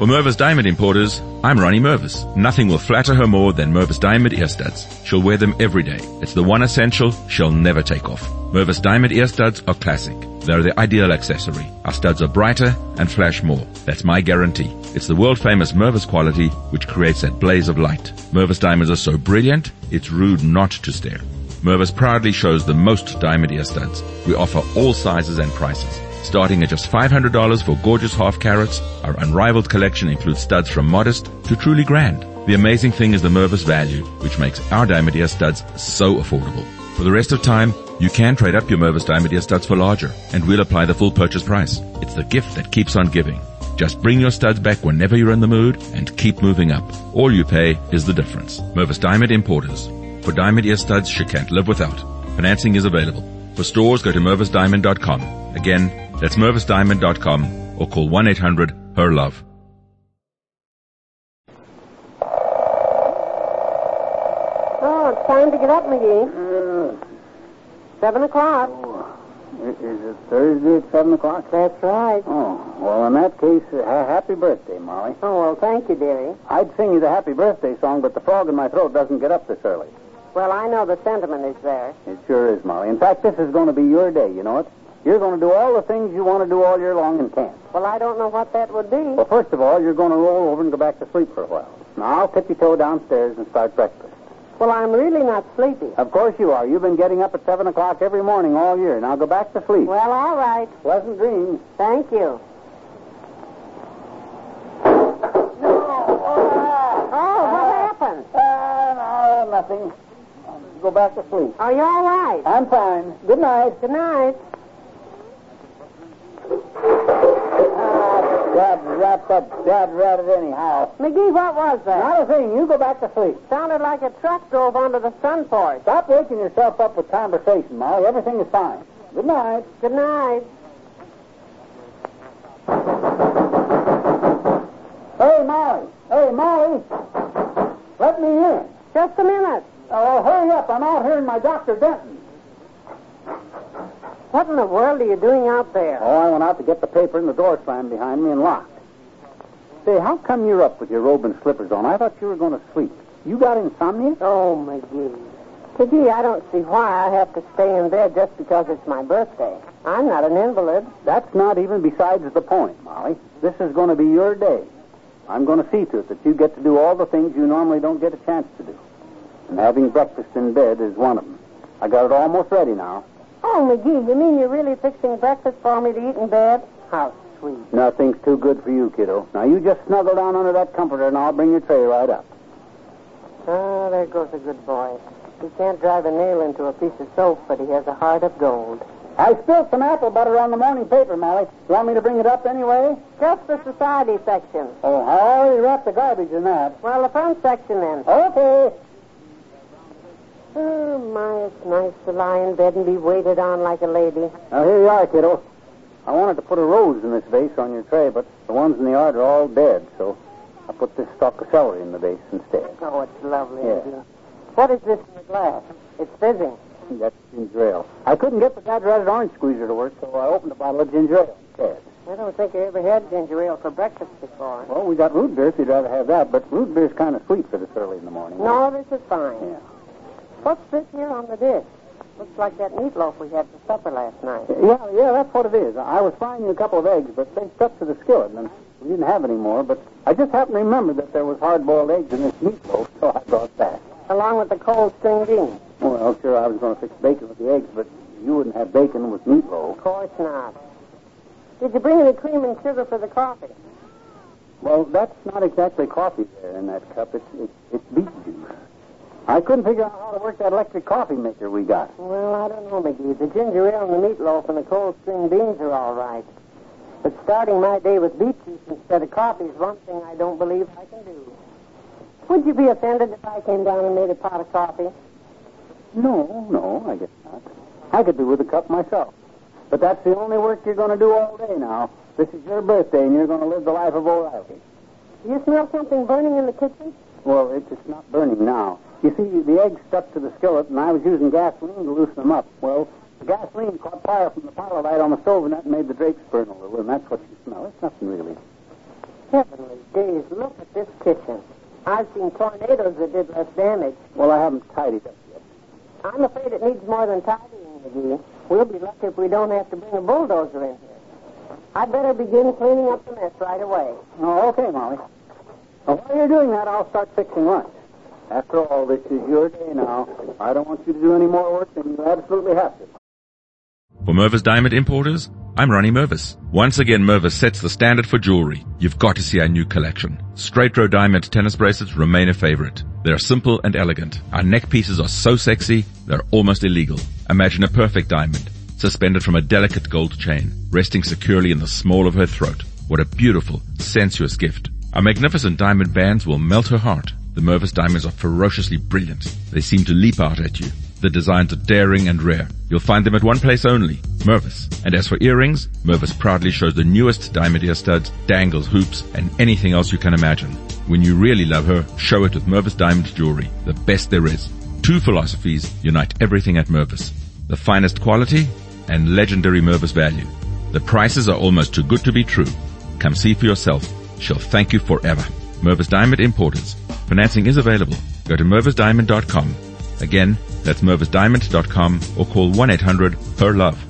For Mervis Diamond Importers, I'm Ronnie Mervis. Nothing will flatter her more than Mervis Diamond ear studs. She'll wear them every day. It's the one essential she'll never take off. Mervis Diamond ear studs are classic. They're the ideal accessory. Our studs are brighter and flash more. That's my guarantee. It's the world famous Mervis quality which creates that blaze of light. Mervis diamonds are so brilliant, it's rude not to stare. Mervis proudly shows the most diamond ear studs. We offer all sizes and prices. Starting at just $500 for gorgeous half carats, our unrivaled collection includes studs from modest to truly grand. The amazing thing is the Mervis value, which makes our diamond ear studs so affordable. For the rest of time, you can trade up your Mervis diamond ear studs for larger, and we'll apply the full purchase price. It's the gift that keeps on giving. Just bring your studs back whenever you're in the mood and keep moving up. All you pay is the difference. Mervis Diamond Importers. For diamond ear studs she can't live without. Financing is available. For stores, go to mervisdiamond.com. Again, that's mervisdiamond.com or call 1-800-HER-LOVE. Oh, it's time to get up, McGee. Seven o'clock. Is it Thursday at 7 o'clock? That's right. Oh, well, in that case, uh, happy birthday, Molly. Oh, well, thank you, dearie. I'd sing you the happy birthday song, but the frog in my throat doesn't get up this early. Well, I know the sentiment is there. It sure is, Molly. In fact, this is going to be your day, you know it? You're going to do all the things you want to do all year long and can't. Well, I don't know what that would be. Well, first of all, you're going to roll over and go back to sleep for a while. Now, I'll tippy toe downstairs and start breakfast. Well, I'm really not sleepy. Of course you are. You've been getting up at 7 o'clock every morning all year. Now go back to sleep. Well, all right. Pleasant dreams. Thank you. No. Oh, what happened? Uh, nothing. Go back to sleep. Are you all right? I'm fine. Good night. Good night. Ah, Dad, wrap that dad rat it anyhow. McGee, what was that? Not a thing. You go back to sleep. Sounded like a truck drove onto the sun porch. Stop waking yourself up with conversation, Molly. Everything is fine. Good night. Good night. Hey, Molly. Hey, Molly. Let me in. Just a minute. Oh, hurry up. I'm out here in my Dr. Denton. What in the world are you doing out there? Oh, I went out to get the paper and the door slammed behind me and locked. Say, how come you're up with your robe and slippers on? I thought you were going to sleep. You got insomnia? Oh, McGee. McGee, I don't see why I have to stay in bed just because it's my birthday. I'm not an invalid. That's not even besides the point, Molly. This is going to be your day. I'm going to see to it that you get to do all the things you normally don't get a chance to do. And having breakfast in bed is one of them. I got it almost ready now. Oh, McGee, you mean you're really fixing breakfast for me to eat in bed? How sweet. Nothing's too good for you, kiddo. Now you just snuggle down under that comforter and I'll bring your tray right up. Ah, there goes a good boy. He can't drive a nail into a piece of soap, but he has a heart of gold. I spilled some apple butter on the morning paper, Molly. You want me to bring it up anyway? Just the society section. Oh, I already wrapped the garbage in that. Well, the front section then. Okay. Oh, my, it's nice to lie in bed and be waited on like a lady. Now here you are, kiddo. I wanted to put a rose in this vase on your tray, but the ones in the yard are all dead, so I put this stalk of celery in the vase instead. Oh, it's lovely. Yeah. What is this in the glass? It's fizzing. That's ginger ale. I couldn't get the dad-ratted orange squeezer to work, so I opened a bottle of ginger ale instead. I don't think I ever had ginger ale for breakfast before. Well, we got root beer if you'd rather have that, but root beer's kind of sweet for this early in the morning. No, this is fine. Yeah. What's this here on the dish? Looks like that meatloaf we had for supper last night. Yeah, yeah, that's what it is. I was frying you a couple of eggs, but they stuck to the skillet, and we didn't have any more. But I just happened to remember that there was hard-boiled eggs in this meatloaf, so I brought that. Along with the cold string beans. Well, sure, I was going to fix bacon with the eggs, but you wouldn't have bacon with meatloaf. Of course not. Did you bring any cream and sugar for the coffee? Well, that's not exactly coffee there in that cup. It's, it's, it's beet juice. I couldn't figure out how to work that electric coffee maker we got. Well, I don't know, McGee. The ginger ale and the meatloaf and the cold string beans are all right. But starting my day with beet juice instead of coffee is one thing I don't believe I can do. Would you be offended if I came down and made a pot of coffee? No, no, I guess not. I could do with a cup myself. But that's the only work you're going to do all day now. This is your birthday, and you're going to live the life of O'Reilly. Do you smell something burning in the kitchen? Well, it's just not burning now. You see, the eggs stuck to the skillet, and I was using gasoline to loosen them up. Well, the gasoline caught fire from the pilot light on the stove, and that made the drapes burn a little, and that's what you smell. It's nothing really. Heavenly days, look at this kitchen. I've seen tornadoes that did less damage. Well, I haven't tidied up yet. I'm afraid it needs more than tidying, McGee. We'll be lucky if we don't have to bring a bulldozer in here. I'd better begin cleaning up the mess right away. Oh, okay, Molly. Now, while you're doing that, I'll start fixing lunch. After all, this is your day now. I don't want you to do any more work than you absolutely have to. For Mervis Diamond Importers, I'm Ronnie Mervis. Once again, Mervis sets the standard for jewelry. You've got to see our new collection. Straight row diamond tennis bracelets remain a favorite. They're simple and elegant. Our neck pieces are so sexy, they're almost illegal. Imagine a perfect diamond, suspended from a delicate gold chain, resting securely in the small of her throat. What a beautiful, sensuous gift. Our magnificent diamond bands will melt her heart. The Mervis diamonds are ferociously brilliant. They seem to leap out at you. The designs are daring and rare. You'll find them at one place only, Mervis. And as for earrings, Mervis proudly shows the newest diamond ear studs, dangles, hoops, and anything else you can imagine. When you really love her, show it with Mervis Diamond Jewelry, the best there is. Two philosophies unite everything at Mervis. The finest quality and legendary Mervis value. The prices are almost too good to be true. Come see for yourself. She'll thank you forever. Mervis Diamond Importers. Financing is available. Go to mervisdiamond.com. Again, that's mervisdiamond.com or call 1-800-PER-LOVE.